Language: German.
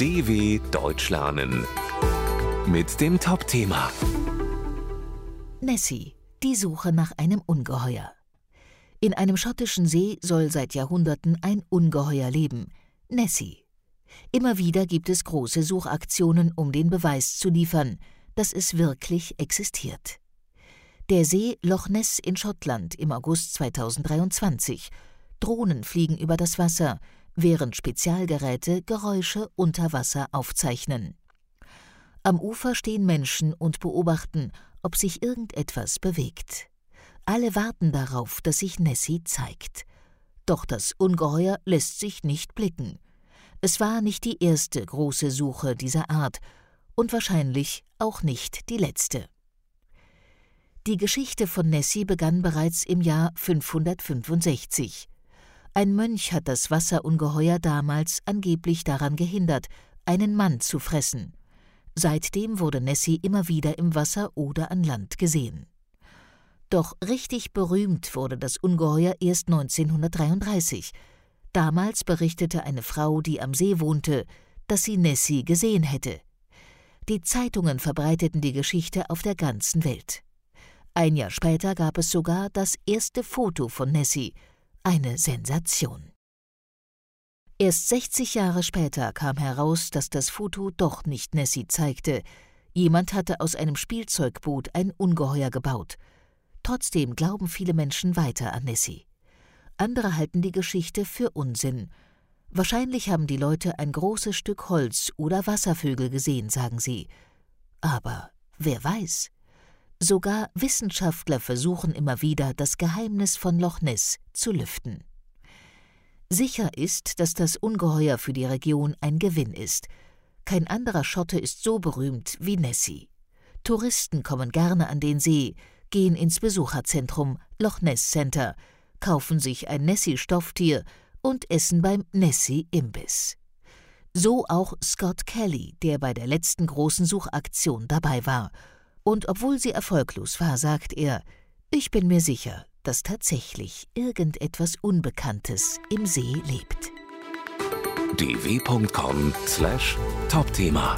DW Deutsch lernen mit dem Top-Thema Nessie, die Suche nach einem Ungeheuer. In einem schottischen See soll seit Jahrhunderten ein Ungeheuer leben, Nessie. Immer wieder gibt es große Suchaktionen, um den Beweis zu liefern, dass es wirklich existiert. Der See Loch Ness in Schottland im August 2023. Drohnen fliegen über das Wasser, während Spezialgeräte Geräusche unter Wasser aufzeichnen. Am Ufer stehen Menschen und beobachten, ob sich irgendetwas bewegt. Alle warten darauf, dass sich Nessie zeigt. Doch das Ungeheuer lässt sich nicht blicken. Es war nicht die erste große Suche dieser Art und wahrscheinlich auch nicht die letzte. Die Geschichte von Nessie begann bereits im Jahr 565. Ein Mönch hat das Wasserungeheuer damals angeblich daran gehindert, einen Mann zu fressen. Seitdem wurde Nessie immer wieder im Wasser oder an Land gesehen. Doch richtig berühmt wurde das Ungeheuer erst 1933. Damals berichtete eine Frau, die am See wohnte, dass sie Nessie gesehen hätte. Die Zeitungen verbreiteten die Geschichte auf der ganzen Welt. Ein Jahr später gab es sogar das erste Foto von Nessie, eine Sensation. Erst 60 Jahre später kam heraus, dass das Foto doch nicht Nessie zeigte. Jemand hatte aus einem Spielzeugboot ein Ungeheuer gebaut. Trotzdem glauben viele Menschen weiter an Nessie. Andere halten die Geschichte für Unsinn. Wahrscheinlich haben die Leute ein großes Stück Holz oder Wasservögel gesehen, sagen sie. Aber wer weiß? Sogar Wissenschaftler versuchen immer wieder, das Geheimnis von Loch Ness zu lüften. Sicher ist, dass das Ungeheuer für die Region ein Gewinn ist. Kein anderer Schotte ist so berühmt wie Nessie. Touristen kommen gerne an den See, gehen ins Besucherzentrum Loch Ness Center, kaufen sich ein Nessie-Stofftier und essen beim Nessie-Imbiss. So auch Scott Kelly, der bei der letzten großen Suchaktion dabei war – und obwohl sie erfolglos war, sagt er, ich bin mir sicher, dass tatsächlich irgendetwas Unbekanntes im See lebt. dw.com/topthema